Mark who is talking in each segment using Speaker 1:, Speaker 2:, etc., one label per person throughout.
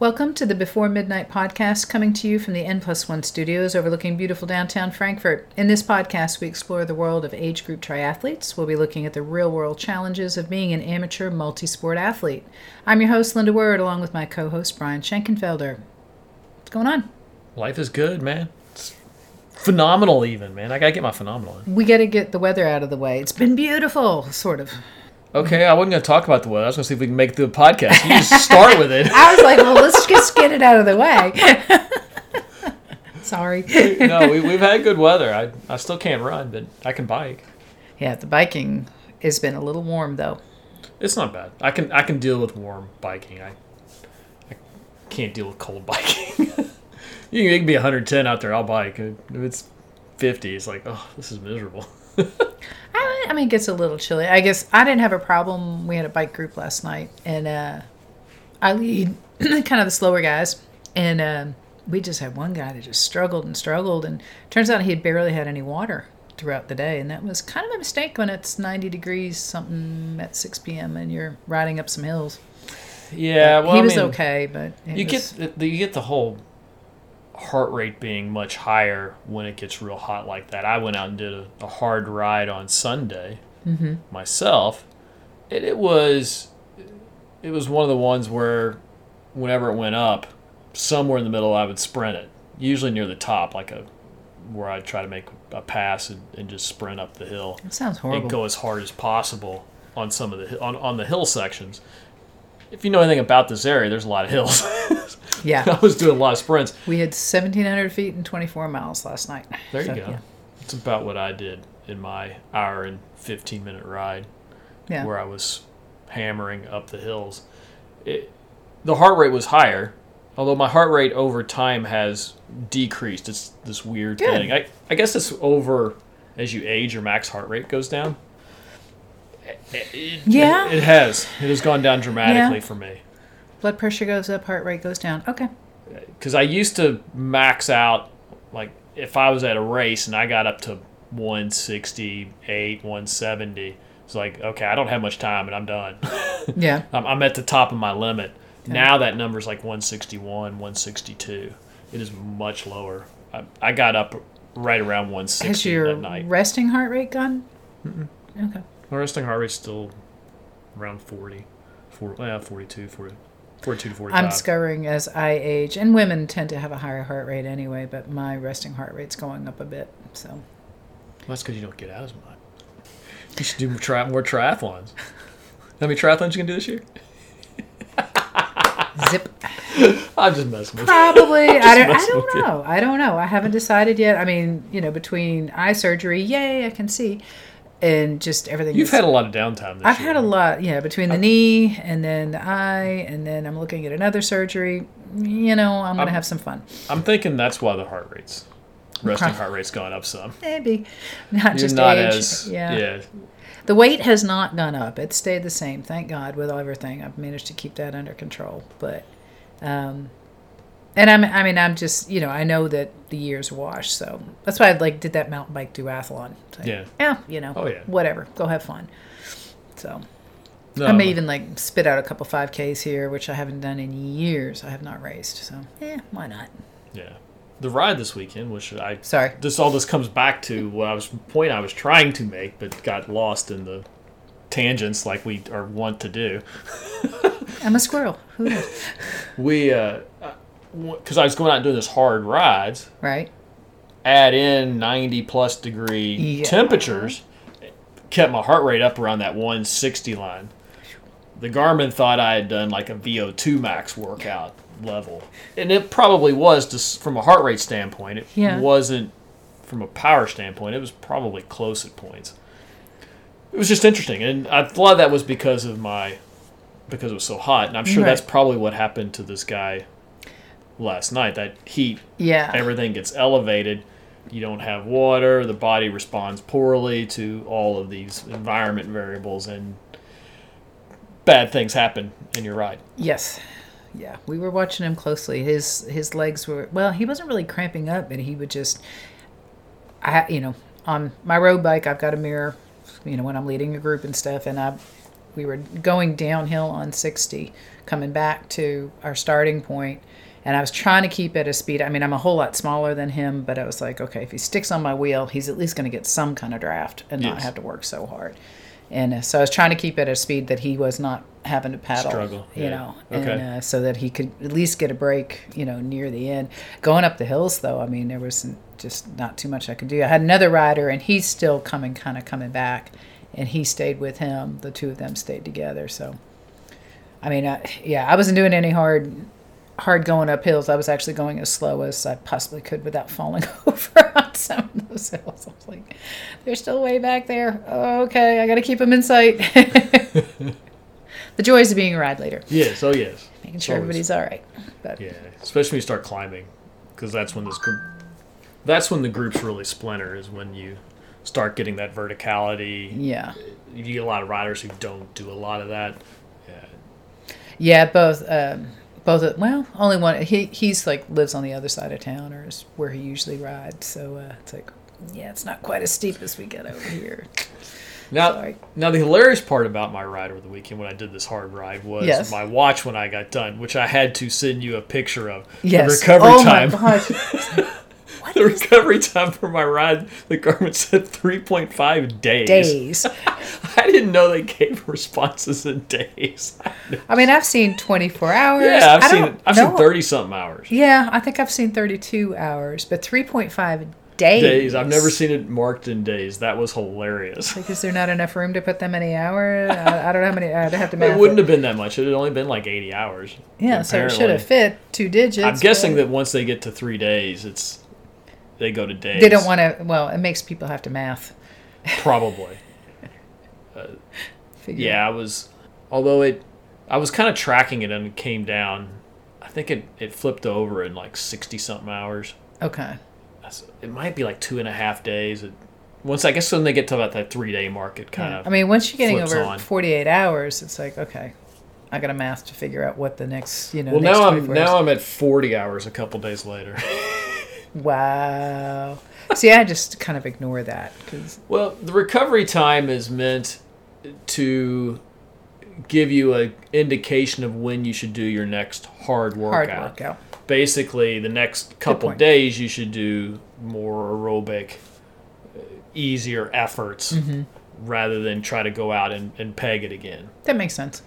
Speaker 1: Welcome to the Before Midnight podcast, coming to you from the N Plus One studios overlooking beautiful downtown Frankfurt. In this podcast, we explore the world of age group triathletes. We'll be looking at the real world challenges of being an amateur multi sport athlete. I'm your host, Linda Word, along with my co host, Brian Schenkenfelder. What's going on?
Speaker 2: Life is good, man. It's phenomenal, even, man. I gotta get my phenomenal in.
Speaker 1: We got to get the weather out of the way. It's been beautiful, sort of.
Speaker 2: Okay, I wasn't gonna talk about the weather. I was gonna see if we can make the podcast. You just start with it.
Speaker 1: I was like, well, let's just get it out of the way. Sorry.
Speaker 2: no, we, we've had good weather. I, I still can't run, but I can bike.
Speaker 1: Yeah, the biking has been a little warm, though.
Speaker 2: It's not bad. I can I can deal with warm biking. I I can't deal with cold biking. you can, it can be 110 out there. I'll bike. If it's 50, it's like, oh, this is miserable.
Speaker 1: I, I mean, it gets a little chilly. I guess I didn't have a problem. We had a bike group last night, and uh, I lead kind of the slower guys, and um we just had one guy that just struggled and struggled, and turns out he had barely had any water throughout the day, and that was kind of a mistake when it's 90 degrees something at 6 p.m. and you're riding up some hills.
Speaker 2: Yeah, well,
Speaker 1: he
Speaker 2: I
Speaker 1: was
Speaker 2: mean,
Speaker 1: okay, but
Speaker 2: You
Speaker 1: was-
Speaker 2: get the, you get the whole heart rate being much higher when it gets real hot like that. I went out and did a, a hard ride on Sunday mm-hmm. myself, and it was it was one of the ones where whenever it went up, somewhere in the middle I would sprint it, usually near the top, like a where I'd try to make a pass and, and just sprint up the hill
Speaker 1: It sounds
Speaker 2: and
Speaker 1: horrible.
Speaker 2: go as hard as possible on some of the on, on the hill sections. If you know anything about this area, there's a lot of hills.
Speaker 1: Yeah,
Speaker 2: I was doing a lot of sprints.
Speaker 1: we had 1,700 feet and 24 miles last night.
Speaker 2: There you
Speaker 1: So,
Speaker 2: go.
Speaker 1: Yeah.
Speaker 2: It's about what I did in my hour and 15 minute ride
Speaker 1: yeah.
Speaker 2: where I was hammering up the hills. It, the heart rate was higher, although my heart rate over time has decreased. It's this weird
Speaker 1: Good.
Speaker 2: thing. I, I guess it's over as you age, your max heart rate goes down. It- it-
Speaker 1: Yeah.
Speaker 2: It, it has. It has gone down dramatically
Speaker 1: Yeah.
Speaker 2: for me.
Speaker 1: Blood pressure goes up, heart rate goes down. Okay.
Speaker 2: because I used to max out like if I was at a race and I got up to 168, 170. It's like okay, I don't have much time and I'm done.
Speaker 1: Yeah.
Speaker 2: I'm, I'm at the top of my limit. Now that number's like 161, 162. It is much lower. I, I got up right around 160
Speaker 1: your
Speaker 2: that night.
Speaker 1: Is your resting heart rate gone? Okay.
Speaker 2: My resting heart rate's still around 40, 40 yeah, uh, 42, 40, 42 to 45.
Speaker 1: I'm discovering as I age, and women tend to have a higher heart rate anyway, but my resting heart rate's going up a bit. So
Speaker 2: Well, that's because you don't get out as much. You should do more, tri- more triathlons. How many triathlons you gonna do this year?
Speaker 1: zip.
Speaker 2: I'm just messing with you.
Speaker 1: Probably. I don't. I don't
Speaker 2: with you.
Speaker 1: know. I don't know. I haven't decided yet. I mean, you know, between eye surgery, yay, I can see, and just everything.
Speaker 2: You've had a lot of downtime this
Speaker 1: I've
Speaker 2: year.
Speaker 1: had a lot, yeah, between the knee and then the eye, and then I'm looking at another surgery. You know, I'm gonna
Speaker 2: I'm-
Speaker 1: have some fun.
Speaker 2: I'm thinking that's why the heart rate's resting heart rate's gone up some.
Speaker 1: Maybe not
Speaker 2: You're
Speaker 1: just
Speaker 2: not
Speaker 1: age.
Speaker 2: as
Speaker 1: yeah.
Speaker 2: yeah.
Speaker 1: The weight has not gone up. It stayed the same. Thank God with everything. I've managed to keep that under control. But, um, and I'm, I mean, I'm just, you know, I know that the years wash. So that's why I like did that mountain bike duathlon. Like,
Speaker 2: Yeah.
Speaker 1: Yeah. You know,
Speaker 2: Oh, yeah.
Speaker 1: whatever. Go have fun. So
Speaker 2: No,
Speaker 1: I may even like spit out a couple 5Ks here, which I haven't done in years. I have not raced. So, yeah, why not?
Speaker 2: yeah. The ride this weekend, which I
Speaker 1: Sorry.
Speaker 2: this all this comes back to what I was point I was trying to make, but got lost in the tangents like we are wont to do.
Speaker 1: I'm a squirrel. Who knows?
Speaker 2: We uh, because I was going out and doing this hard rides.
Speaker 1: right?
Speaker 2: add in 90 plus degree
Speaker 1: Yeah.
Speaker 2: temperatures, kept my heart rate up around that 160 line. The Garmin thought I had done like a VO2 max workout level. And it probably was just from a heart rate standpoint. It
Speaker 1: Yeah.
Speaker 2: wasn't from a power standpoint. It was probably close at points. It was just interesting. And I thought that was because of my because it was so hot. And I'm sure
Speaker 1: Right.
Speaker 2: that's probably what happened to this guy last night. That heat
Speaker 1: Yeah.
Speaker 2: everything gets elevated. You don't have water. The body responds poorly to all of these environment variables, and bad things happen in your ride.
Speaker 1: Yes. Yeah, we were watching him closely. His his legs were well. He wasn't really cramping up, but he would just, I you know, on my road bike, I've got a mirror, you know, when I'm leading a group and stuff, and I we were going downhill on 60, coming back to our starting point, and I was trying to keep at a speed. I mean, I'm a whole lot smaller than him, but I was like, okay, if he sticks on my wheel, he's at least going to get some kind of draft and not have to work so hard. And uh, so I was trying to keep at a speed that he was not having to paddle,
Speaker 2: Struggle,
Speaker 1: you
Speaker 2: yeah.
Speaker 1: know,
Speaker 2: Okay.
Speaker 1: and uh, so that he could at least get a break, you know, near the end. Going up the hills, though, I mean, there was just not too much I could do. I had another rider, and he's still coming, kind of coming back, and he stayed with him. The two of them stayed together. So, I mean, I, yeah, I wasn't doing any hard, hard going up hills. I was actually going as slow as I possibly could without falling over on some of those hills. I was like, they're still way back there. Okay, I got to keep them in sight. the joys of being a ride leader
Speaker 2: Yes, oh yes.
Speaker 1: making sure everybody's all right. But
Speaker 2: Yeah, especially when you start climbing, because that's when this group, that's when the groups really splinter. Is when you start getting that verticality.
Speaker 1: yeah,
Speaker 2: You get a lot of riders who don't do a lot of that. Yeah,
Speaker 1: yeah, both, um, both. of- Well, only one. He he's like lives on the other side of town, or is where he usually rides. So uh, it's like, yeah, it's not quite as steep as we get over here.
Speaker 2: Now,
Speaker 1: Sorry.
Speaker 2: now the hilarious part about my ride over the weekend when I did this hard ride was
Speaker 1: Yes.
Speaker 2: my watch when I got done, which I had to send you a picture of.
Speaker 1: Yes.
Speaker 2: The recovery
Speaker 1: oh
Speaker 2: time.
Speaker 1: What
Speaker 2: The
Speaker 1: is
Speaker 2: recovery time for my ride, the Garmin said 3.5 days.
Speaker 1: days?
Speaker 2: I didn't know they gave responses in days.
Speaker 1: I mean, I've seen 24 hours.
Speaker 2: yeah, I've
Speaker 1: I
Speaker 2: seen I've
Speaker 1: know-
Speaker 2: seen 30 something hours.
Speaker 1: Yeah, I think I've seen 32 hours, but 3.5 days.
Speaker 2: Days. I've never seen it marked in days. That was hilarious.
Speaker 1: Like, is there not enough room to put that many hours? I, I don't know how many. I'd have to
Speaker 2: It wouldn't have been that much. It had only been like 80 hours.
Speaker 1: Yeah, so it should have fit two digits.
Speaker 2: I'm guessing
Speaker 1: but
Speaker 2: that once they get to three days, it's they go to days.
Speaker 1: they don't want to. Well, it makes people have to math.
Speaker 2: Probably.
Speaker 1: Uh, figure.
Speaker 2: Yeah, I was. Although it, I was kind of tracking it and it came down. I think it it flipped over in like 60 something hours.
Speaker 1: Okay.
Speaker 2: It might be like two and a half days. It, once I guess when they get to about that three day mark, it kind
Speaker 1: Yeah.
Speaker 2: of.
Speaker 1: I mean, once you're getting over
Speaker 2: on.
Speaker 1: 48 hours, it's like okay, I got to math to figure out what the next you know.
Speaker 2: well, now I'm now
Speaker 1: hours-
Speaker 2: I'm at 40 hours a couple days later.
Speaker 1: Wow. See, I just kind of ignore that because
Speaker 2: Well, the recovery time is meant to give you an indication of when you should do your next hard workout.
Speaker 1: hard workout.
Speaker 2: Basically, the next couple days you should do more aerobic, uh, easier efforts
Speaker 1: Mm-hmm.
Speaker 2: rather than try to go out and, and peg it again.
Speaker 1: That makes sense.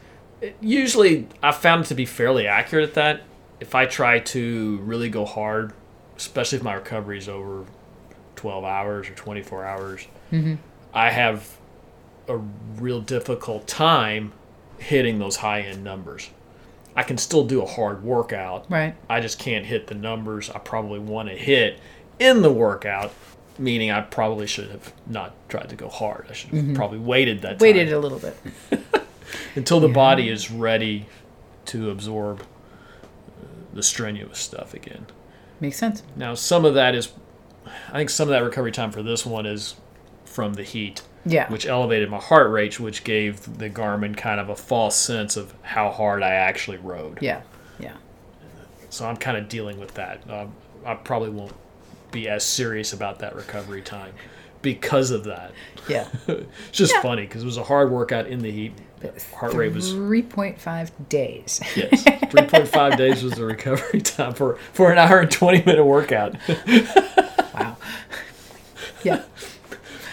Speaker 2: Usually, I've found it to be fairly accurate at that. If I try to really go hard, especially if my recovery is over 12 hours or 24 hours,
Speaker 1: Mm-hmm.
Speaker 2: I have a real difficult time hitting those high end numbers. I can still do a hard workout.
Speaker 1: Right.
Speaker 2: I just can't hit the numbers I probably want to hit in the workout, meaning I probably should have not tried to go hard. I should have probably waited that time
Speaker 1: Waited a little bit.
Speaker 2: until the body is ready to absorb uh, the strenuous stuff again.
Speaker 1: Makes sense.
Speaker 2: Now, some of that is, I think some of that recovery time for this one is from the heat,
Speaker 1: Yeah.
Speaker 2: which elevated my heart rate, which gave the Garmin kind of a false sense of how hard I actually rode.
Speaker 1: yeah. Yeah.
Speaker 2: So I'm kind of dealing with that. Um, I probably won't be as serious about that recovery time because of that.
Speaker 1: Yeah.
Speaker 2: It's just
Speaker 1: Yeah.
Speaker 2: funny because it was a hard workout in the heat. Heart rate was
Speaker 1: 3.5 days.
Speaker 2: Yes, three point five days was the recovery time for for an hour and twenty minute workout.
Speaker 1: wow. Yeah.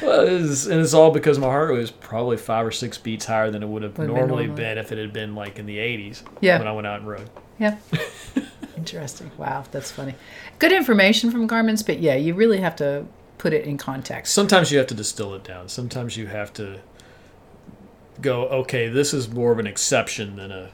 Speaker 2: Well, it is, and it's all because my heart rate was probably five or six beats higher than it would have
Speaker 1: been
Speaker 2: normally
Speaker 1: normally.
Speaker 2: been if it had been like in the eighties.
Speaker 1: Yeah.
Speaker 2: when I went out and rode.
Speaker 1: Yeah. Interesting. Wow, that's funny. Good information from Garmin's, but yeah, you really have to put it in context.
Speaker 2: Sometimes you have to distill it down. Sometimes you have to go, okay, this is more of an exception than a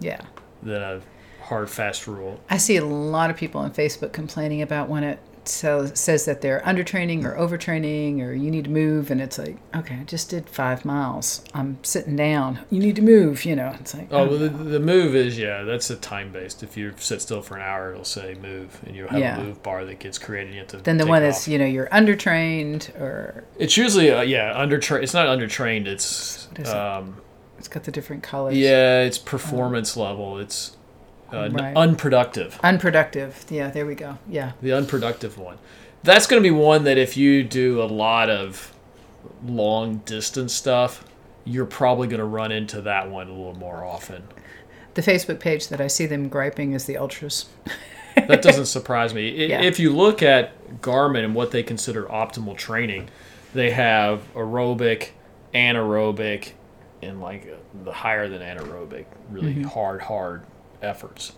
Speaker 1: Yeah.
Speaker 2: than a hard fast rule.
Speaker 1: I see a lot of people on Facebook complaining about when it so, says that they're undertraining or overtraining or you need to move, and it's like, okay, I just did five miles. I'm sitting down. You need to move. You know, it's like,
Speaker 2: Oh,
Speaker 1: oh,
Speaker 2: well, the, the move is yeah, that's a time based. If you sit still for an hour, it'll say move, and you have
Speaker 1: Yeah.
Speaker 2: a move bar that gets created. You have to
Speaker 1: then the one
Speaker 2: off.
Speaker 1: that's you know you're undertrained or
Speaker 2: It's usually uh, yeah undertrained. It's not undertrained. It's
Speaker 1: is it?
Speaker 2: um,
Speaker 1: it's got the different colors.
Speaker 2: yeah, it's performance level. It's uh,
Speaker 1: Right.
Speaker 2: unproductive.
Speaker 1: Unproductive. Yeah, there we go. Yeah.
Speaker 2: The unproductive one. That's going to be one that if you do a lot of long distance stuff, you're probably going to run into that one a little more often.
Speaker 1: The Facebook page that I see them griping is the ultras.
Speaker 2: that doesn't surprise me. I-
Speaker 1: Yeah.
Speaker 2: If you look at Garmin and what they consider optimal training, they have aerobic, anaerobic, and like the higher than anaerobic, really
Speaker 1: Mm-hmm.
Speaker 2: hard, hard efforts.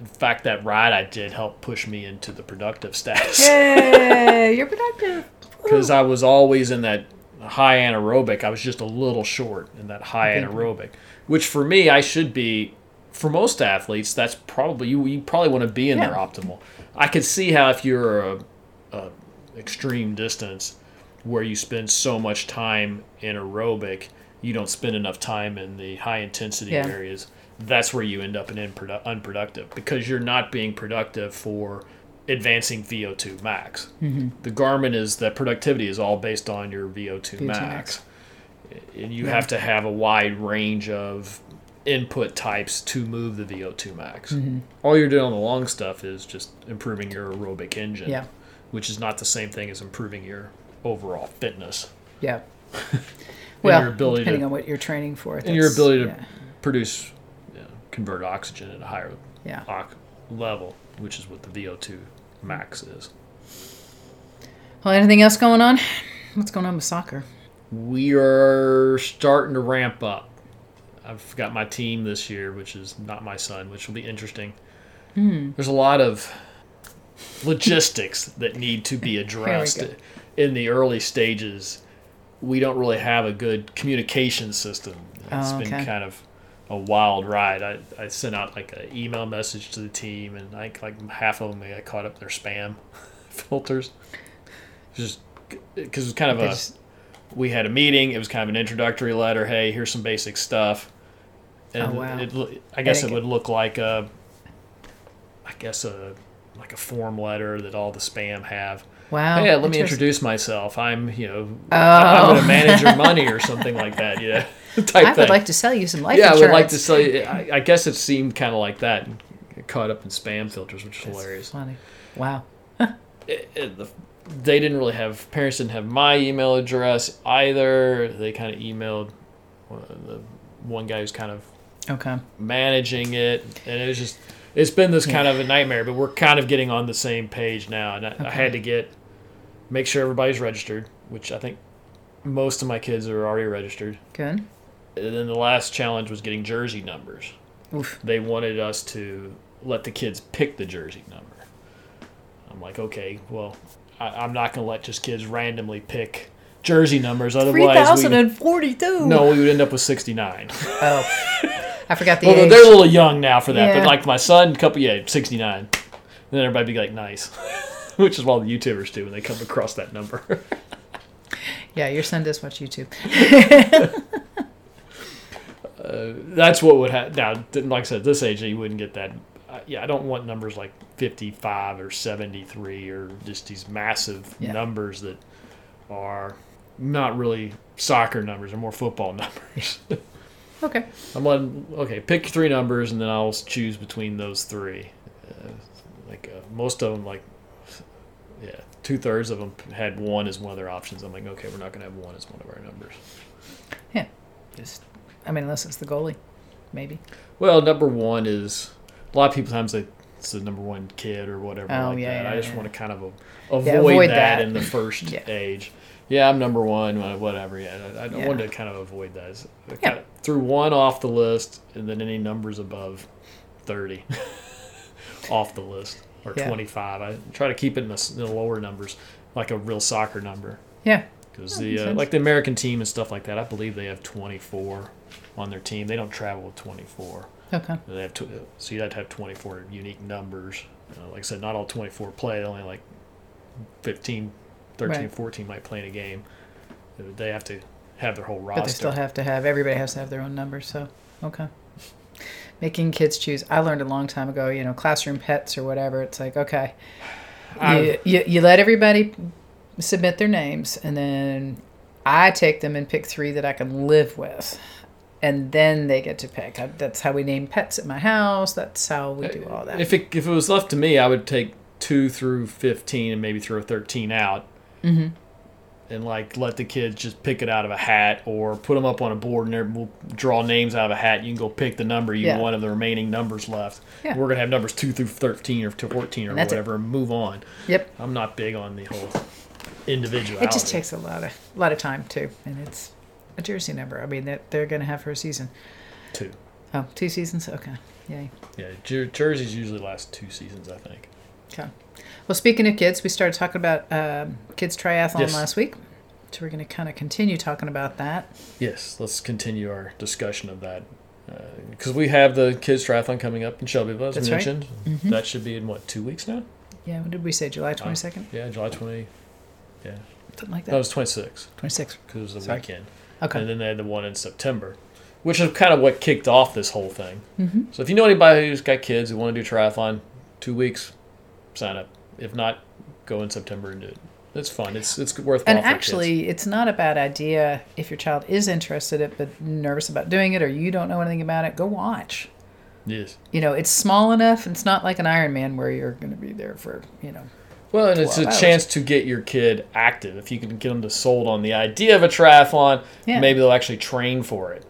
Speaker 2: In fact, that ride I did helped push me into the productive status
Speaker 1: Yay! You're productive.
Speaker 2: because I was always in that high anaerobic. I was just a little short in that high anaerobic, which for me, I should be. For most athletes, that's probably you. You probably want to be in their
Speaker 1: Yeah.
Speaker 2: optimal. I could see how if you're a, a extreme distance where you spend so much time in aerobic, you don't spend enough time in the high intensity
Speaker 1: Yeah.
Speaker 2: areas. That's where you end up in improdu- unproductive because you're not being productive for advancing VO2 max.
Speaker 1: Mm-hmm.
Speaker 2: The Garmin is that productivity is all based on your VO2,
Speaker 1: VO2
Speaker 2: max.
Speaker 1: max.
Speaker 2: And you
Speaker 1: Yeah.
Speaker 2: have to have a wide range of input types to move the VO2 max.
Speaker 1: Mm-hmm.
Speaker 2: All you're doing on the long stuff is just improving your aerobic engine,
Speaker 1: Yeah.
Speaker 2: which is not the same thing as improving your overall fitness
Speaker 1: Yeah. Well, depending
Speaker 2: to-
Speaker 1: on what you're training for.
Speaker 2: and your ability to
Speaker 1: yeah.
Speaker 2: produce, convert oxygen at a higher
Speaker 1: Yeah.
Speaker 2: level, which is what the VO2 max is.
Speaker 1: Well, anything else going on? What's going on with soccer?
Speaker 2: We are starting to ramp up. I've got my team this year, which is not my son, which will be interesting.
Speaker 1: Hmm.
Speaker 2: There's a lot of logistics that need to be addressed in the early stages. We don't really have a good communication system. It's
Speaker 1: Oh,
Speaker 2: been kind of a wild ride. I, I sent out like an email message to the team, and I think like half of them got caught up in their spam filters. Just because it was kind of a
Speaker 1: just-
Speaker 2: we had a meeting. It was kind of an introductory letter. Hey, here's some basic stuff. Oh, and
Speaker 1: Oh, wow.
Speaker 2: it, I guess it would look like a, I guess a like a form letter that all the spam have.
Speaker 1: wow.
Speaker 2: hey, let me
Speaker 1: Oh,
Speaker 2: introduce myself. I'm you know
Speaker 1: Oh.
Speaker 2: I'm going to manage your money or something like that. Type
Speaker 1: I would
Speaker 2: thing.
Speaker 1: like to sell you some life
Speaker 2: yeah, I would like to sell you. I, I guess it seemed kind of like that. Caught up in spam filters, which is
Speaker 1: That's
Speaker 2: hilarious.
Speaker 1: Funny. Wow.
Speaker 2: it, it- the, they didn't really have parents didn't have my email address either. They kind of emailed the one guy who's kind of
Speaker 1: Okay.
Speaker 2: managing it, and it was just it's been this kind of a nightmare. But we're kind of getting on the same page now, and I, I had to get make sure everybody's registered, which I think most of my kids are already registered.
Speaker 1: Good.
Speaker 2: And then the last challenge was getting jersey numbers.
Speaker 1: Oof.
Speaker 2: They wanted us to let the kids pick the jersey number. I'm like, okay, well, I, I'm not going to let just kids randomly pick jersey numbers. Otherwise,
Speaker 1: thousand
Speaker 2: we, no, we would end up with 69.
Speaker 1: Oh, I forgot the
Speaker 2: Well, they're a little young now for that,
Speaker 1: Yeah.
Speaker 2: but like my son, couple yeah, 69. Then everybody be like, nice. Which is what all the YouTubers do when they come across that number.
Speaker 1: Yeah, your son does watch YouTube.
Speaker 2: That's what would happen. Now, like I said, at this age, you wouldn't get that. Uh, yeah, I don't want numbers like 55 or 73 or just these massive
Speaker 1: Yeah.
Speaker 2: numbers that are not really soccer numbers, they're more football numbers.
Speaker 1: Okay.
Speaker 2: I'm letting, okay, pick three numbers and then I'll choose between those three. Uh, like uh, most of them, like, yeah, two thirds of them had one as one of their options. I'm like, okay, we're not going to have one as one of our numbers. Yeah.
Speaker 1: Just, I mean, unless it's the goalie, maybe.
Speaker 2: Well, number one is a lot of people times they it's the number one kid or whatever
Speaker 1: Oh,
Speaker 2: like
Speaker 1: yeah,
Speaker 2: that. I just
Speaker 1: yeah.
Speaker 2: want to kind of avoid,
Speaker 1: Yeah, avoid
Speaker 2: that,
Speaker 1: that.
Speaker 2: in the first
Speaker 1: Yeah.
Speaker 2: age. Yeah, I'm number one, uh, whatever. Yeah, I, I don't
Speaker 1: Yeah.
Speaker 2: want to kind of avoid that. It's- I
Speaker 1: Yeah.
Speaker 2: kind of threw one off the list, and then any numbers above thirty off the list or
Speaker 1: Yeah.
Speaker 2: 25. I try to keep it in the, in the lower numbers, like a real soccer number.
Speaker 1: Yeah.
Speaker 2: Because the uh, like the American team and stuff like that, I believe they have 24 on their team. They don't travel with 24.
Speaker 1: Okay.
Speaker 2: They have tw- so you'd have to have 24 unique numbers. Uh, like I said, not all 24 play. Only like 15, 13,
Speaker 1: Right.
Speaker 2: 14 might play in a game. They have to have their whole roster.
Speaker 1: But they still have to have everybody has to have their own number. So okay. Making kids choose. I learned a long time ago. You know, classroom pets or whatever. It's like okay, you, you you let everybody submit their names, and then I take them and pick three that I can live with. And then they get to pick. I, that's how we name pets at my house. That's how we do all that.
Speaker 2: If it if it was left to me, I would take two through 15 and maybe throw 13 out.
Speaker 1: mm-hmm.
Speaker 2: and like let the kids just pick it out of a hat or put them up on a board and we'll draw names out of a hat. You can go pick the number you
Speaker 1: Yeah.
Speaker 2: want of the remaining numbers left.
Speaker 1: Yeah.
Speaker 2: We're gonna have numbers two through thirteen or to fourteen or
Speaker 1: it.
Speaker 2: whatever, and move on.
Speaker 1: Yep.
Speaker 2: I'm not big on the whole individuality.
Speaker 1: It just takes a lot of a lot of time too, and it's a jersey number. I mean, that they're going to have for a season.
Speaker 2: two.
Speaker 1: Oh, two seasons. Okay. Yay.
Speaker 2: Yeah, jer- jerseys usually last two seasons, I think.
Speaker 1: Okay. Well, speaking of kids, we started talking about um, kids triathlon
Speaker 2: Yes.
Speaker 1: last week, so we're going to kind of continue talking about that.
Speaker 2: Yes, let's continue our discussion of that because we have the kids triathlon coming up in Shelbyville, as
Speaker 1: That's
Speaker 2: we
Speaker 1: right.
Speaker 2: mentioned.
Speaker 1: Mhm.
Speaker 2: That should be in what two weeks now?
Speaker 1: Yeah. What did we say? July twenty second,
Speaker 2: Yeah, July twenty. Yeah,
Speaker 1: something like that.
Speaker 2: no, it was twenty six
Speaker 1: Twenty six.
Speaker 2: because it was the
Speaker 1: Sorry.
Speaker 2: weekend,
Speaker 1: Okay.
Speaker 2: and then they had the one in September, which is kind of what kicked off this whole thing.
Speaker 1: hmm
Speaker 2: So if you know anybody who's got kids who want to do triathlon, two weeks, sign up. If not, go in September and do it. It's fun. It's it's worthwhile.
Speaker 1: And actually, it's not a bad idea if your child is interested in it but nervous about doing it, or you don't know anything about it. Go watch.
Speaker 2: yes.
Speaker 1: You know, it's small enough. and It's not like an Ironman where you're going to be there for you know.
Speaker 2: Well, and it's a
Speaker 1: 12 hours.
Speaker 2: chance to get your kid active. If you can get them to sold on the idea of a triathlon,
Speaker 1: Yeah.
Speaker 2: maybe they'll actually train for it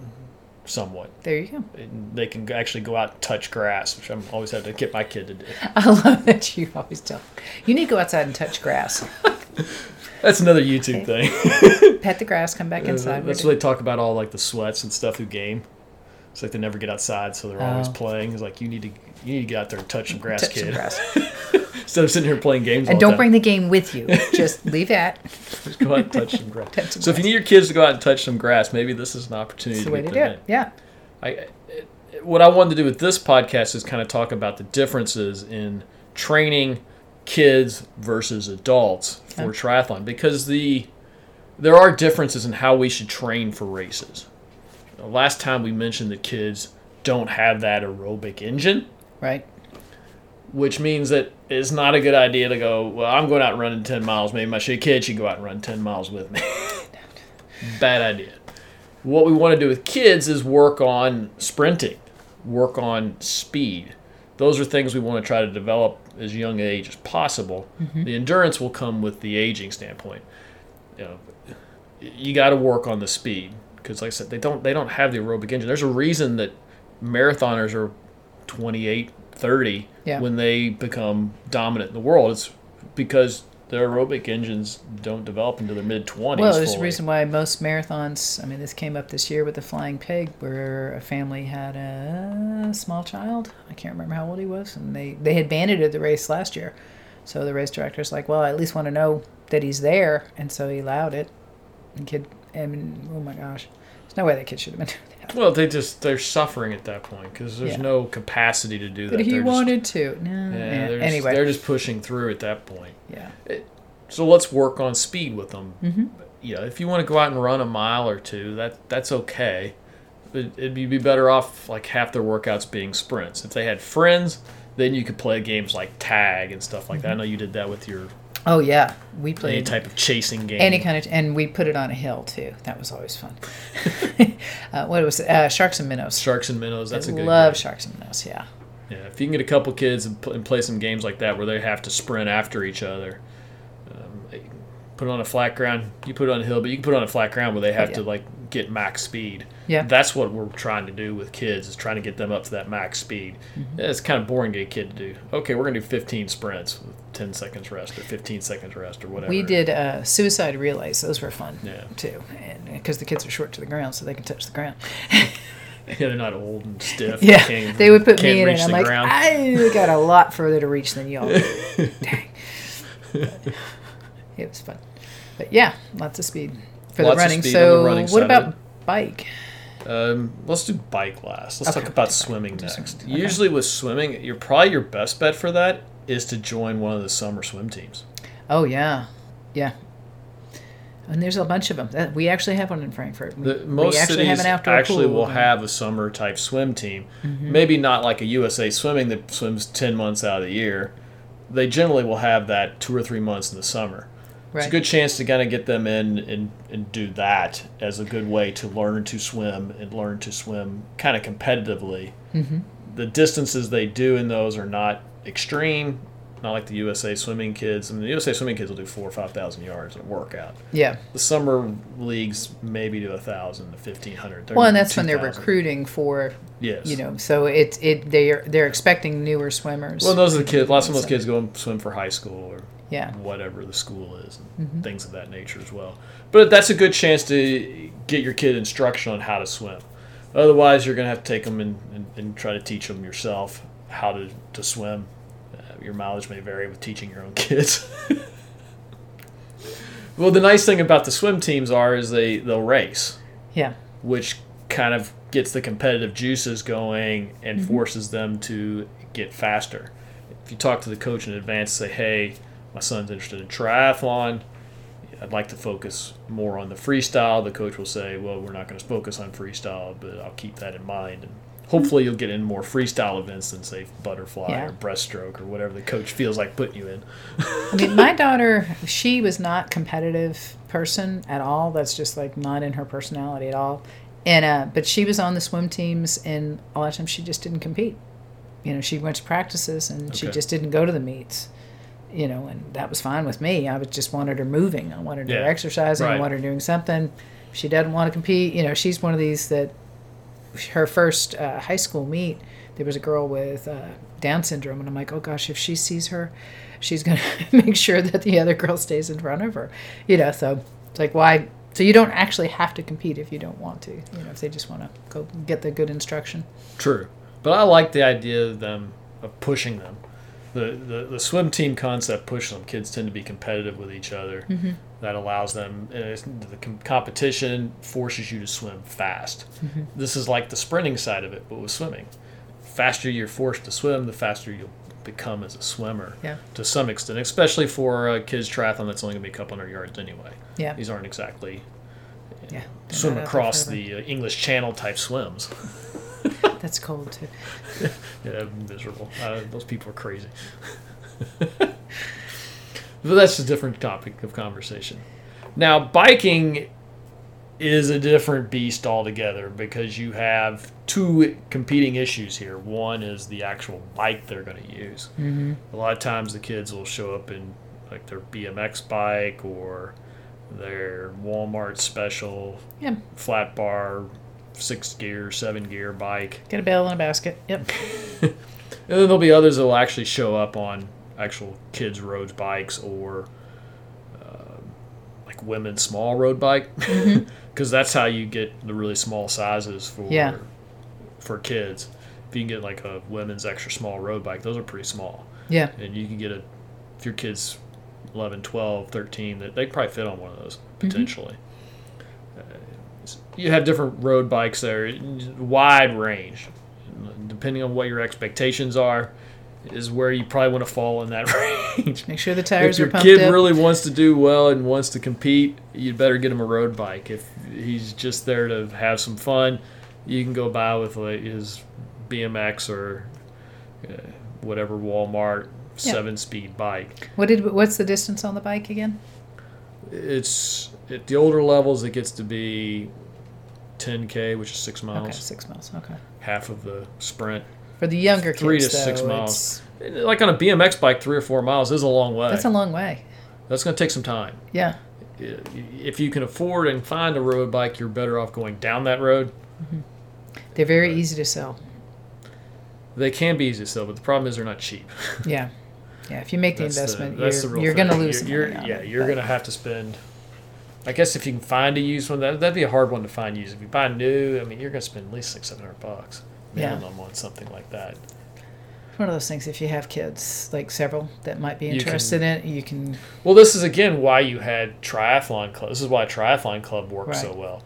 Speaker 2: somewhat.
Speaker 1: There you go.
Speaker 2: They can actually go out and touch grass, which I'm always have to get my kid to do.
Speaker 1: I love that you always tell. You need to go outside and touch grass.
Speaker 2: That's another YouTube thing.
Speaker 1: Pet the grass. Come back uh, inside.
Speaker 2: That's what they talk about all like the sweats and stuff who game. It's like they never get outside, so they're always
Speaker 1: Oh.
Speaker 2: playing. It's like you need to you need to get out there and touch some grass,
Speaker 1: touch some
Speaker 2: kid,
Speaker 1: grass.
Speaker 2: Instead of sitting here playing games.
Speaker 1: And
Speaker 2: the
Speaker 1: don't
Speaker 2: time.
Speaker 1: bring the game with you. Just leave that.
Speaker 2: Just go out and touch some grass.
Speaker 1: Touch some
Speaker 2: so if you need your kids to go out and touch some grass, maybe this is an opportunity
Speaker 1: It's the
Speaker 2: to
Speaker 1: way to do it.
Speaker 2: in.
Speaker 1: Yeah.
Speaker 2: I, it- what I wanted to do with this podcast is kind of talk about the differences in training kids versus adults for
Speaker 1: Okay.
Speaker 2: triathlon because the there are differences in how we should train for races. Uh, Last time we mentioned that kids don't have that aerobic engine,
Speaker 1: Right.
Speaker 2: Which means that it's not a good idea to go, well, I'm going out and running 10 miles. Maybe my kid should go out and run 10 miles with me. Bad idea. What we want to do with kids is work on sprinting, work on speed. Those are things we want to try to develop as young age as possible. Mm-hmm. The endurance will come with the aging standpoint. You know, you got to work on the speed because, like I said, they don't they don't have the aerobic engine. There's a reason that marathoners are 28, 30
Speaker 1: Yeah.
Speaker 2: when they become dominant in the world. It's because their aerobic engines don't develop into their mid 20s.
Speaker 1: Well, there's a reason why most marathons. I mean, this came up this year with the Flying Pig, where a family had a small child. I can't remember how old he was, and they they had banded the race last year. So the race director's like, "Well, I at least want to know that he's there," and so he allowed it. And kid, I mean, oh my gosh, there's no way that kid should have been doing that.
Speaker 2: Well, they just they're suffering at that point because there's
Speaker 1: Yeah.
Speaker 2: no capacity to do that.
Speaker 1: But he
Speaker 2: They're just-
Speaker 1: wanted to. No.
Speaker 2: yeah,
Speaker 1: yeah,
Speaker 2: they're just,
Speaker 1: Anyway,
Speaker 2: they're just pushing through at that point.
Speaker 1: yeah.
Speaker 2: So let's work on speed with them.
Speaker 1: Mhm.
Speaker 2: You know, if you want to go out and run a mile or two, that that's okay. But it'd be be better off like half their workouts being sprints. If they had friends, then you could play games like tag and stuff like that. I know you did that with your
Speaker 1: Oh yeah, we played any
Speaker 2: type of chasing game.
Speaker 1: any kind of, and we put it on a hill too. That was always fun. uh, what was it? Uh, sharks and minnows.
Speaker 2: Sharks and minnows. That's
Speaker 1: I
Speaker 2: a good.
Speaker 1: love
Speaker 2: game.
Speaker 1: sharks and minnows. Yeah.
Speaker 2: Yeah, if you can get a couple kids and, pl- and play some games like that where they have to sprint after each other, um, put it on a flat ground. You put it on a hill, but you can put it on a flat ground where they have
Speaker 1: yeah.
Speaker 2: to like get max speed.
Speaker 1: Yeah.
Speaker 2: That's what we're trying to do with kids is trying to get them up to that max speed.
Speaker 1: Mm-hmm.
Speaker 2: It's kind of boring to a kid to do. Okay, we're gonna do 15 sprints with 10 seconds rest or 15 seconds rest or whatever.
Speaker 1: We did uh, suicide relays. Those were fun
Speaker 2: Yeah.
Speaker 1: too, and because the kids are short to the ground, so they can touch the ground.
Speaker 2: Yeah, they're not old and stiff.
Speaker 1: yeah,
Speaker 2: can't-
Speaker 1: they would put me in and I'm like,
Speaker 2: ground.
Speaker 1: I got a lot further to reach than y'all. Dang. It was fun, but yeah, lots of speed for
Speaker 2: Lots
Speaker 1: the running. so,
Speaker 2: the running
Speaker 1: what about bike?
Speaker 2: Um, let's do bike last. Let's
Speaker 1: Okay,
Speaker 2: talk about swimming next.
Speaker 1: Okay.
Speaker 2: Usually with swimming, you're probably your best bet for that is to join one of the summer swim teams.
Speaker 1: Oh yeah, yeah. And there's a bunch of them. That, we actually have one in Frankfurt. We,
Speaker 2: The, most
Speaker 1: we actually have
Speaker 2: cities actually will have a summer type swim team. Maybe not like a USA Swimming that swims ten months out of the year. They generally will have that two or three months in the summer. It's a good chance to kind of get them in and, and do that as a good way to learn to swim and learn to swim kind of competitively.
Speaker 1: Mm-hmm.
Speaker 2: The distances they do in those are not extreme. Not like the USA swimming kids. I mean, the USA swimming kids will do four or five thousand yards in a workout.
Speaker 1: Yeah.
Speaker 2: The summer leagues maybe do a thousand to fifteen hundred.
Speaker 1: Well, and that's when they're recruiting for,
Speaker 2: Yes.
Speaker 1: you know, so it's it they're they're expecting newer swimmers.
Speaker 2: Well, those are the kids. Lots of those kids go and swim for high school or
Speaker 1: Yeah.
Speaker 2: whatever the school is, and
Speaker 1: Mm-hmm.
Speaker 2: things of that nature as well. But that's a good chance to get your kid instruction on how to swim. Otherwise, you're going to have to take them and, and, and try to teach them yourself how to, to swim. Uh, your mileage may vary with teaching your own kids. well, the nice thing about the swim teams are is they they'll race,
Speaker 1: Yeah.
Speaker 2: which kind of gets the competitive juices going and forces them to get faster. If you talk to the coach in advance, say, "Hey, my son's interested in triathlon. I'd like to focus more on the freestyle." The coach will say, "Well, we're not going to focus on freestyle, but I'll keep that in mind." And hopefully, you'll get in more freestyle events than say butterfly
Speaker 1: Yeah.
Speaker 2: or breaststroke or whatever the coach feels like putting you in.
Speaker 1: I mean, my daughter, she was not competitive person at all. That's just like not in her personality at all. And uh, but she was on the swim teams, and a lot of times she just didn't compete. You know, she went to practices and she just didn't go to the meets. You know, and that was fine with me. I just wanted her moving. I wanted her
Speaker 2: Yeah,
Speaker 1: exercising. I wanted her doing something. She doesn't want to compete, you know, she's one of these that her first uh, high school meet, there was a girl with uh, Down syndrome, and I'm like, oh gosh, if she sees her, she's gonna make sure that the other girl stays in front of her. You know, so it's like why? So you don't actually have to compete if you don't want to. You know, if they just want to go get the good instruction.
Speaker 2: True, but I like the idea of them of pushing them. The, the, the swim team concept pushes them. Kids tend to be competitive with each other. That allows them. uh, The com- competition forces you to swim fast. This is like the sprinting side of it, but with swimming. Faster you're forced to swim, the faster you'll become as a swimmer.
Speaker 1: Yeah.
Speaker 2: To some extent, especially for a kids triathlon that's only going to be a couple hundred yards anyway.
Speaker 1: Yeah,
Speaker 2: These aren't exactly
Speaker 1: yeah.
Speaker 2: Swim
Speaker 1: not out there
Speaker 2: across the uh, English Channel type swims.
Speaker 1: That's cold too.
Speaker 2: Yeah, miserable. Uh, those people are crazy. but that's a different topic of conversation. Now, biking is a different beast altogether because you have two competing issues here. One is the actual bike they're going to use.
Speaker 1: Mm-hmm.
Speaker 2: A lot of times the kids will show up in like their BMX bike or their Walmart special
Speaker 1: Yeah,
Speaker 2: flat bar, six gear, seven gear bike.
Speaker 1: get a bell in a basket. Yep.
Speaker 2: And then there'll be others that will actually show up on actual kids' road bikes or uh, like women's small road bike, because that's how you get the really small sizes for
Speaker 1: Yeah.
Speaker 2: for kids. If you can get like a women's extra small road bike, those are pretty small,
Speaker 1: Yeah.
Speaker 2: and you can get a if your kids 11, 12, 13, that they probably fit on one of those potentially. Uh, you have different road bikes there, wide range. Depending on what your expectations are, is where you probably want to fall in that range.
Speaker 1: Make sure the
Speaker 2: If
Speaker 1: tires
Speaker 2: your
Speaker 1: are pumped
Speaker 2: kid
Speaker 1: up.
Speaker 2: really wants to do well and wants to compete, you'd better get him a road bike. If he's just there to have some fun, you can go buy with like his BMX or uh, whatever Walmart
Speaker 1: Yeah.
Speaker 2: seven-speed bike.
Speaker 1: what did? What's the distance on the bike again?
Speaker 2: It's at the older levels, it gets to be 10k, which is six miles.
Speaker 1: Okay, six miles. Okay.
Speaker 2: half of the sprint.
Speaker 1: For the younger kids,
Speaker 2: Three to
Speaker 1: though,
Speaker 2: six miles. Like on a BMX bike, three or four miles is a long way.
Speaker 1: That's a long way.
Speaker 2: That's going to take some time.
Speaker 1: Yeah.
Speaker 2: If you can afford and find a road bike, you're better off going down that road. Mm-hmm.
Speaker 1: They're very easy to sell.
Speaker 2: They can be easy to sell, but the problem is they're not cheap.
Speaker 1: Yeah. Yeah. If you make the
Speaker 2: That's
Speaker 1: investment,
Speaker 2: that's
Speaker 1: you're, you're going to lose
Speaker 2: You're,
Speaker 1: on
Speaker 2: yeah,
Speaker 1: it,
Speaker 2: you're going to have to spend. I guess if you can find a used one, that that'd be a hard one to find used. If you buy new, I mean, you're going to spend at least six, seven hundred bucks
Speaker 1: Yeah.
Speaker 2: minimum on something like that.
Speaker 1: It's one of those things. If you have kids, like several that might be
Speaker 2: You can-
Speaker 1: interested in it, you can.
Speaker 2: Well, this is again why you had triathlon club. This is why triathlon club works so well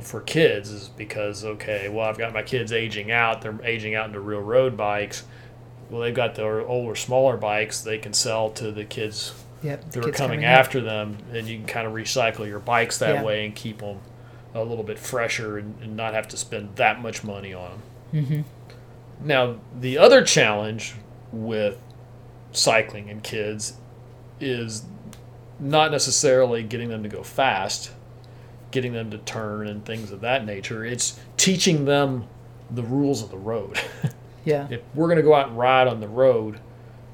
Speaker 2: for kids is because okay, well I've got my kids aging out. They're aging out into real road bikes. Well, they've got their older, smaller bikes they can sell to the kids
Speaker 1: Yep.
Speaker 2: that are coming
Speaker 1: up.
Speaker 2: after them, and you can kind of recycle your bikes that way and keep them a little bit fresher and, and not have to spend that much money on them.
Speaker 1: Mhm.
Speaker 2: Now, the other challenge with cycling and kids is not necessarily getting them to go fast, getting them to turn and things of that nature. It's teaching them the rules of the road.
Speaker 1: Yeah.
Speaker 2: if we're going to go out and ride on the road,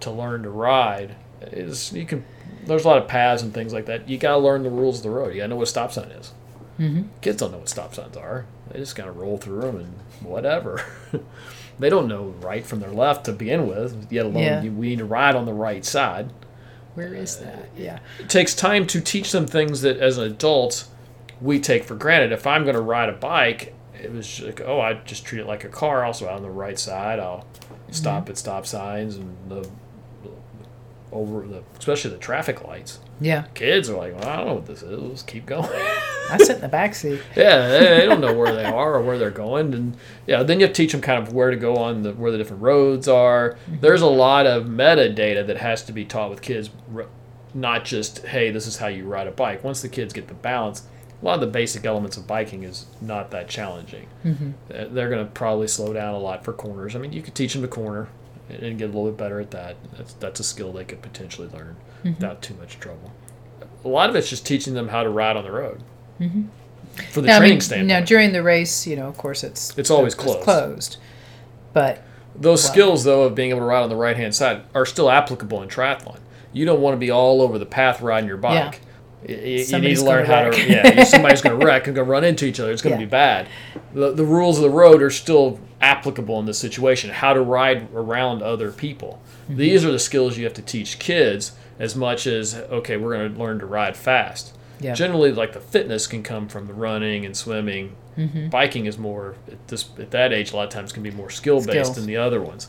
Speaker 2: to learn to ride is you can. There's a lot of paths and things like that. You got to learn the rules of the road. You got to know what a stop sign is.
Speaker 1: Mm-hmm.
Speaker 2: Kids don't know what stop signs are. They just kind of roll through them and whatever. they don't know right from their left to begin with. Yet alone,
Speaker 1: Yeah.
Speaker 2: you, we need to ride on the right side.
Speaker 1: Where is that? Yeah.
Speaker 2: It takes time to teach them things that, as an adult, we take for granted. If I'm going to ride a bike, it was like, oh, I just treat it like a car. Also, on the right side, I'll stop at stop signs and the over the, especially the traffic lights.
Speaker 1: Yeah.
Speaker 2: Kids are like, well, I don't know what this is. Let's keep going.
Speaker 1: I sit in the back seat.
Speaker 2: yeah, they, they don't know where they are or where they're going, and yeah, then you have to teach them kind of where to go on the where the different roads are. There's a lot of metadata that has to be taught with kids, not just hey, this is how you ride a bike. Once the kids get the balance, a lot of the basic elements of biking is not that challenging.
Speaker 1: Mm-hmm.
Speaker 2: They're going to probably slow down a lot for corners. I mean, you could teach them to corner and get a little bit better at that. That's that's a skill they could potentially learn mm-hmm. without too much trouble. A lot of it's just teaching them how to ride on the road. Mm-hmm. For the
Speaker 1: Now, I
Speaker 2: training
Speaker 1: mean,
Speaker 2: standpoint,
Speaker 1: now during the race, you know, of course, it's
Speaker 2: It's always closed.
Speaker 1: closed. But
Speaker 2: those
Speaker 1: Wow.
Speaker 2: skills though of being able to ride on the right hand side are still applicable in triathlon. You don't want to be all over the path riding your bike. Y- y- You, need
Speaker 1: Somebody's
Speaker 2: to learn how
Speaker 1: wreck.
Speaker 2: Yeah, somebody's going to wreck and going to run into each other. It's going to
Speaker 1: Yeah.
Speaker 2: be bad. The, the rules of the road are still applicable in this situation. How to ride around other people.
Speaker 1: Mm-hmm.
Speaker 2: These are the skills you have to teach kids as much as okay, we're going to learn to ride fast.
Speaker 1: Yeah.
Speaker 2: Generally, like the fitness can come from the running and swimming.
Speaker 1: Mm-hmm.
Speaker 2: Biking is more at this at that age. A lot of times can be more skill based than the other ones.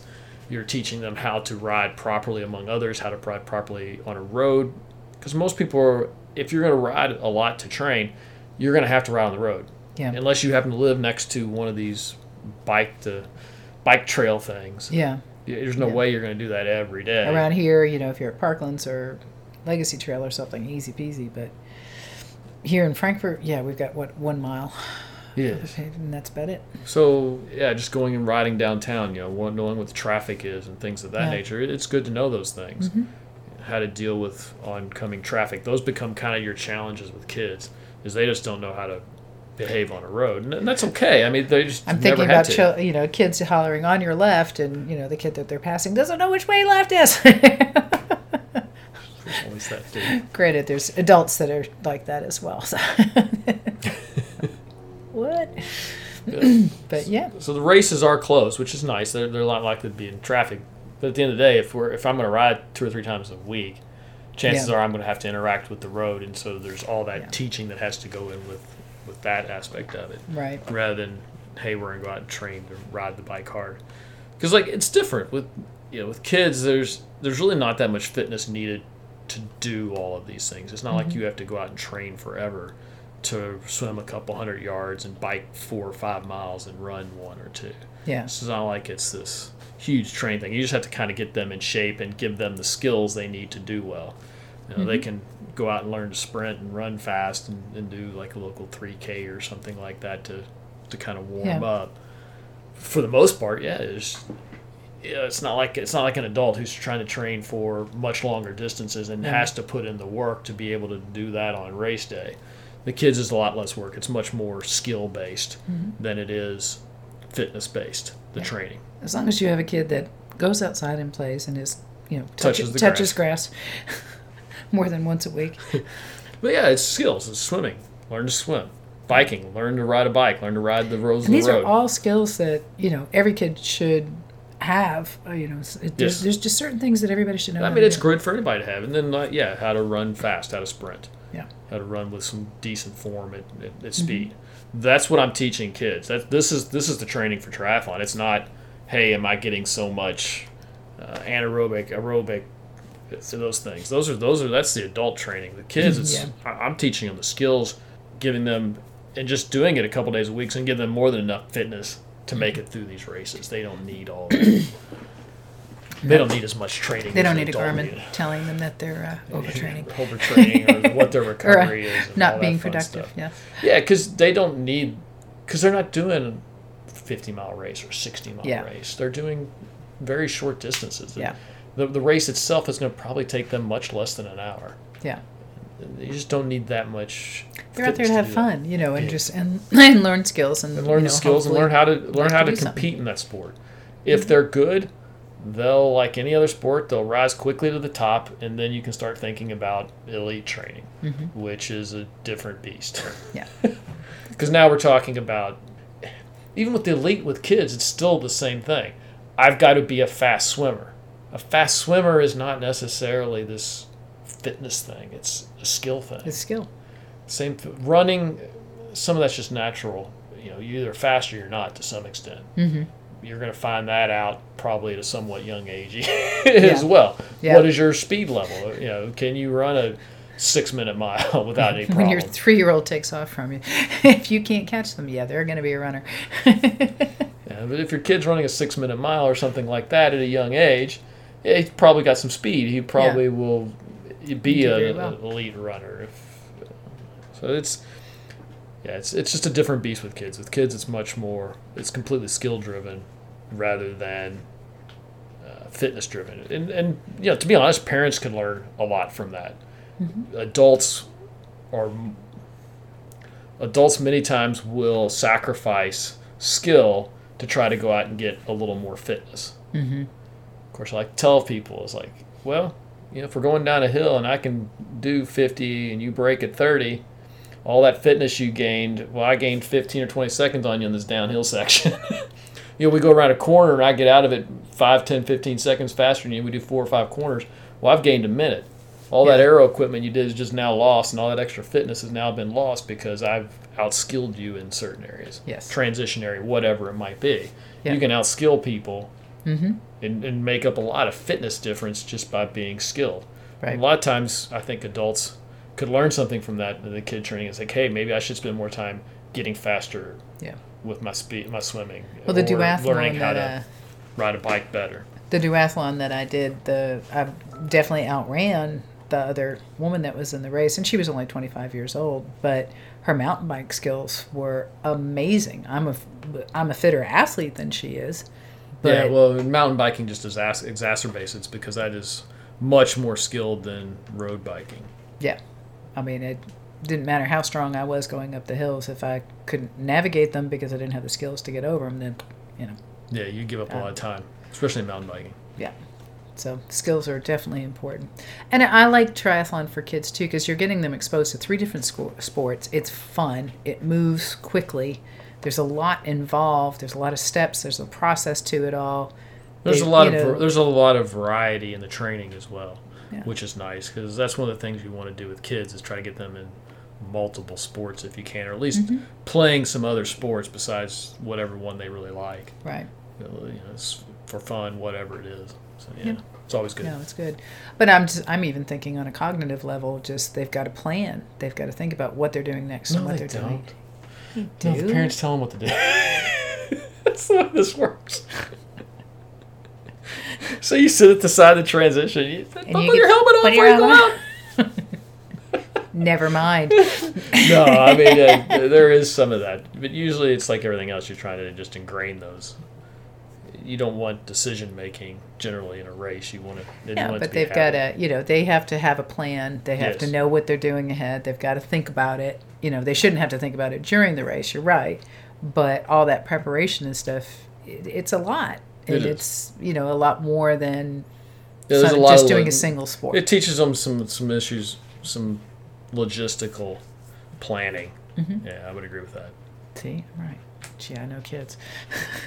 Speaker 2: You're teaching them how to ride properly among others, how to ride properly on a road. Because most people are, if you're going to ride a lot to train, you're going to have to ride on the road.
Speaker 1: Yeah.
Speaker 2: Unless you happen to live next to one of these bike to bike trail things.
Speaker 1: yeah,
Speaker 2: There's no
Speaker 1: Yeah.
Speaker 2: way you're going to do that every day.
Speaker 1: around here, you know, if you're at Parklands or Legacy Trail or something, easy peasy. But here in Frankfurt, yeah, we've got what one mile,
Speaker 2: Yes.
Speaker 1: and that's about it.
Speaker 2: So yeah, just going and riding downtown, you know, knowing what the traffic is and things of that
Speaker 1: Yeah.
Speaker 2: nature. It's good to know those things.
Speaker 1: Mhm.
Speaker 2: How to deal with oncoming traffic. Those become kind of your challenges with kids, is they just don't know how to behave on a road, and, that's okay. I mean, they just
Speaker 1: I'm
Speaker 2: never
Speaker 1: thinking about chil- you know kids hollering on your left, and you know the kid that they're passing doesn't know which way left is.
Speaker 2: Always that.
Speaker 1: Granted, there's adults that are like that as well. So. what? but yeah,
Speaker 2: So the races are closed, which is nice. They're, they're not likely to be in traffic. But at the end of the day, if we're if I'm going to ride two or three times a week, chances
Speaker 1: Yeah.
Speaker 2: are I'm going to have to interact with the road, and so there's all that
Speaker 1: Yeah.
Speaker 2: teaching that has to go in with with that aspect of it,
Speaker 1: right.
Speaker 2: rather than hey, we're going to go out and train to ride the bike hard. Because like it's different with you know with kids. There's there's really not that much fitness needed to do all of these things. It's not like mm-hmm. you have to go out and train forever to swim a couple hundred yards and bike four or five miles and run one or two.
Speaker 1: Yeah.
Speaker 2: It's not like it's this huge train thing. You just have to kind of get them in shape and give them the skills they need to do well. You know, They mm-hmm. can go out and learn to sprint and run fast and, and do like a local 3K or something like that to, to kind of warm
Speaker 1: Yeah.
Speaker 2: up. For the most part, yeah, it's, yeah, it's not like it's not like an adult who's trying to train for much longer distances and
Speaker 1: No.
Speaker 2: has to put in the work to be able to do that on race day. The kids is a lot less work. It's much more skill based mm-hmm. than it is fitness based. The
Speaker 1: Yeah.
Speaker 2: training.
Speaker 1: As long as you have a kid that goes outside and plays and is, you know,
Speaker 2: Touches
Speaker 1: touches, touches grass more than once a week.
Speaker 2: But yeah, it's skills. It's swimming. Learn to swim. Biking. Learn to ride a bike. Learn to ride the roads
Speaker 1: And these
Speaker 2: the
Speaker 1: are all skills that you know every kid should have. uh, You know, it, there's,
Speaker 2: Yes.
Speaker 1: there's just certain things that everybody should know.
Speaker 2: I mean, it's
Speaker 1: do.
Speaker 2: great for anybody to have. And then, uh, yeah, how to run fast, how to sprint,
Speaker 1: Yeah.
Speaker 2: how to run with some decent form at, at,
Speaker 1: Mm-hmm.
Speaker 2: speed. That's what I'm teaching kids. That this is this is the training for triathlon. It's not, hey, am I getting so much uh, anaerobic, aerobic, so those things. Those are those are that's the adult training. The kids, it's
Speaker 1: Yeah.
Speaker 2: I'm teaching them the skills, giving them, and just doing it a couple days a week, and give them more than enough fitness to make it through these races. They don't need all. They don't need as much training.
Speaker 1: They don't need a Garmin
Speaker 2: need.
Speaker 1: telling them that they're uh, overtraining
Speaker 2: overtraining or what their
Speaker 1: or uh,
Speaker 2: recovery is,
Speaker 1: not being productive. Yeah.
Speaker 2: Yeah, because they don't need, because they're not doing a 50 mile race or 60 mile
Speaker 1: Yeah.
Speaker 2: race. They're doing very short distances.
Speaker 1: Yeah.
Speaker 2: The, the race itself is going to probably take them much less than an hour.
Speaker 1: Yeah.
Speaker 2: You just don't need that much.
Speaker 1: They're out there to have fun, you know, and
Speaker 2: Yeah.
Speaker 1: just and, and learn skills and,
Speaker 2: And learn
Speaker 1: you
Speaker 2: the
Speaker 1: know,
Speaker 2: skills and learn how to learn how
Speaker 1: to
Speaker 2: to compete
Speaker 1: something.
Speaker 2: in that sport. If mm-hmm. they're good, they'll like any other sport they'll rise quickly to the top and then you can start thinking about elite training mm-hmm. which is a different beast
Speaker 1: Yeah.
Speaker 2: because now we're talking about even with the elite with kids it's still the same thing i've got to be a fast swimmer a fast swimmer is not necessarily this fitness thing it's a skill thing
Speaker 1: It's skill.
Speaker 2: same th- running some of that's just natural you know you're either fast or you're not to some extent
Speaker 1: Mm-hmm.
Speaker 2: you're going to find that out probably at a somewhat young age as well.
Speaker 1: Yeah.
Speaker 2: What is your speed level? You know, can you run a six minute mile without any problem?
Speaker 1: When your three year old takes off from you, if you can't catch them, yeah, they're going to be a runner.
Speaker 2: Yeah, but if your kid's running a six minute mile or something like that at a young age, yeah, he's probably got some speed. He probably will be a,
Speaker 1: very well.
Speaker 2: an elite runner. If, so it's yeah, it's it's just a different beast with kids. With kids, it's much more. It's completely skill driven rather than uh, fitness driven. And and you know, to be honest, parents can learn a lot from that. Adults are adults many times will sacrifice skill to try to go out and get a little more fitness.
Speaker 1: mm-hmm.
Speaker 2: Course, I like tell people it's like, well, you know, if we're going down a hill and I can do 50 and you break at 30, all that fitness you gained, well, I gained 15 or 20 seconds on you in this downhill section. you know, we go around a corner and I get out of it 5, 10, 15 seconds faster than you. We do four or five corners. Well, I've gained a minute. All that aero equipment you did is just now lost, and all that extra fitness has now been lost because I've outskilled you in certain areas.
Speaker 1: Yes.
Speaker 2: Transition area, whatever it might be.
Speaker 1: Yeah.
Speaker 2: You can outskill people
Speaker 1: Mm-hmm.
Speaker 2: and, and make up a lot of fitness difference just by being skilled.
Speaker 1: Right.
Speaker 2: A lot of times, I think adults could learn something from that. The kid training is like, hey, maybe I should spend more time getting faster
Speaker 1: Yeah.
Speaker 2: with my speed, my swimming,
Speaker 1: Well, the
Speaker 2: or learning
Speaker 1: duathlon
Speaker 2: how
Speaker 1: that uh,
Speaker 2: to ride a bike better.
Speaker 1: the duathlon that I did, the I definitely outran the other woman that was in the race, and she was only 25 years old, but her mountain bike skills were amazing. I'm a I'm a fitter athlete than she is. But
Speaker 2: yeah, well, mountain biking just exas- exacerbates it because that is much more skilled than road biking.
Speaker 1: Yeah. I mean, it didn't matter how strong I was going up the hills. If I couldn't navigate them because I didn't have the skills to get over them, then, you know,
Speaker 2: Yeah, you give up a uh, lot of time, especially in mountain biking.
Speaker 1: yeah. So skills are definitely important. And I like triathlon for kids too because you're getting them exposed to three different sco- sports. It's fun, it moves quickly. There's a lot involved. There's a lot of steps. There's a process to it all.
Speaker 2: There's
Speaker 1: They-
Speaker 2: a lot of
Speaker 1: know-
Speaker 2: there's a lot of variety in the training as well,
Speaker 1: Yeah.
Speaker 2: which is nice because that's one of the things you want to do with kids is try to get them in multiple sports if you can, or at least
Speaker 1: Mm-hmm.
Speaker 2: playing some other sports besides whatever one they really like.
Speaker 1: Right.
Speaker 2: You know, you know, it's for fun, whatever it is. So yeah,
Speaker 1: Yeah.
Speaker 2: it's always good.
Speaker 1: No, it's good. But I'm just, I'm even thinking on a cognitive level. Just they've got a plan. They've got to think about what they're doing next and what
Speaker 2: they
Speaker 1: they're doing.
Speaker 2: No, the parents tell them what to do. That's the way this works. so you sit at the side of the transition. You, put
Speaker 1: you
Speaker 2: your helmet on
Speaker 1: put
Speaker 2: before you go out.
Speaker 1: Never mind.
Speaker 2: no, I mean uh, there is some of that, but usually it's like everything else. You're trying to just ingrain those. You don't want decision making generally in a race. You want to. you
Speaker 1: Yeah,
Speaker 2: want
Speaker 1: but
Speaker 2: to
Speaker 1: they've got to, you know, they have to have a plan. They have to know what they're doing ahead. They've got to think about it. You know, they shouldn't have to think about it during the race. You're right, but all that preparation and stuff, it, it's a lot, and
Speaker 2: is.
Speaker 1: it's you know a lot more than
Speaker 2: Yeah, there's a lot
Speaker 1: just doing
Speaker 2: lo-
Speaker 1: a single sport.
Speaker 2: It teaches them some some issues, some logistical planning.
Speaker 1: Mm-hmm.
Speaker 2: Yeah, I would agree with that.
Speaker 1: See, right? Gee, I know kids.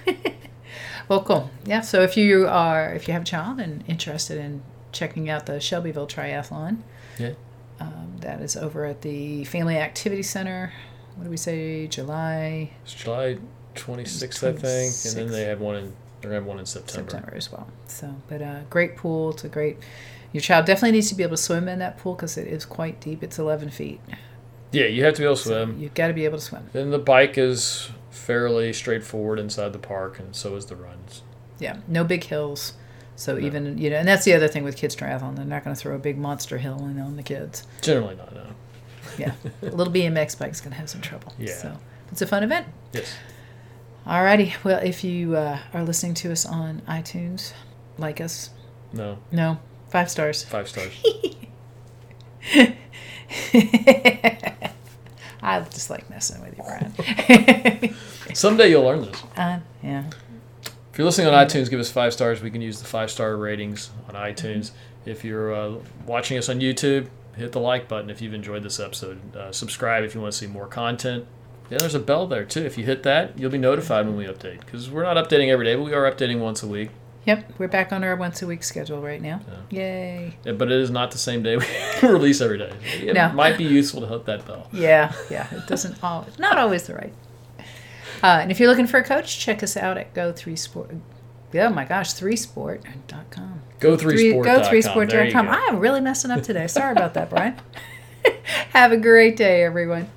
Speaker 1: well, cool. Yeah. So if you are, if you have a child and interested in checking out the Shelbyville Triathlon,
Speaker 2: Yeah.
Speaker 1: Um, that is over at the Family Activity Center. What do we say? July,
Speaker 2: It's July 26th, I think, and then they have one in they're gonna have one in September.
Speaker 1: September as well. So, but uh, great pool. It's a great. Your child definitely needs to be able to swim in that pool because it is quite deep. It's 11 feet.
Speaker 2: Yeah, you have to be able to swim.
Speaker 1: You've got to be able to swim.
Speaker 2: Then the bike is fairly straightforward inside the park, and so is the runs.
Speaker 1: Yeah, no big hills. So
Speaker 2: No.
Speaker 1: even you know, and that's the other thing with kids triathlon. They're not going to throw a big monster hill in on the kids.
Speaker 2: Generally not, no.
Speaker 1: Yeah, a little BMX bike's going to have some trouble.
Speaker 2: Yeah.
Speaker 1: So it's a fun event.
Speaker 2: Yes.
Speaker 1: Alrighty. Well, if you uh, are listening to us on iTunes, like us.
Speaker 2: No.
Speaker 1: No, five stars.
Speaker 2: Five stars.
Speaker 1: I just like messing with you, Brian.
Speaker 2: Someday you'll learn this.
Speaker 1: uh, yeah.
Speaker 2: If you're listening on iTunes, give us five stars. We can use the five star ratings on iTunes. If you're uh, watching us on YouTube, hit the like button if you've enjoyed this episode. Uh, subscribe if you want to see more content. Yeah, there's a bell there too. If you hit that, you'll be notified when we update. Because we're not updating every day, but we are updating once a week.
Speaker 1: Yep, we're back on our once a week schedule right now. Yay.
Speaker 2: Yeah, but it is not the same day we release every day. It
Speaker 1: No.
Speaker 2: might be useful to hit that bell.
Speaker 1: Yeah, yeah. It doesn't always, not always the right. Uh, and if you're looking for a coach, check us out at Go Three Sport. Oh my gosh, three sport.com.
Speaker 2: Go
Speaker 1: Three,
Speaker 2: three
Speaker 1: go three
Speaker 2: There you
Speaker 1: sport.com.
Speaker 2: go.
Speaker 1: I am really messing up today. Sorry about that, Brian. Have a great day, everyone.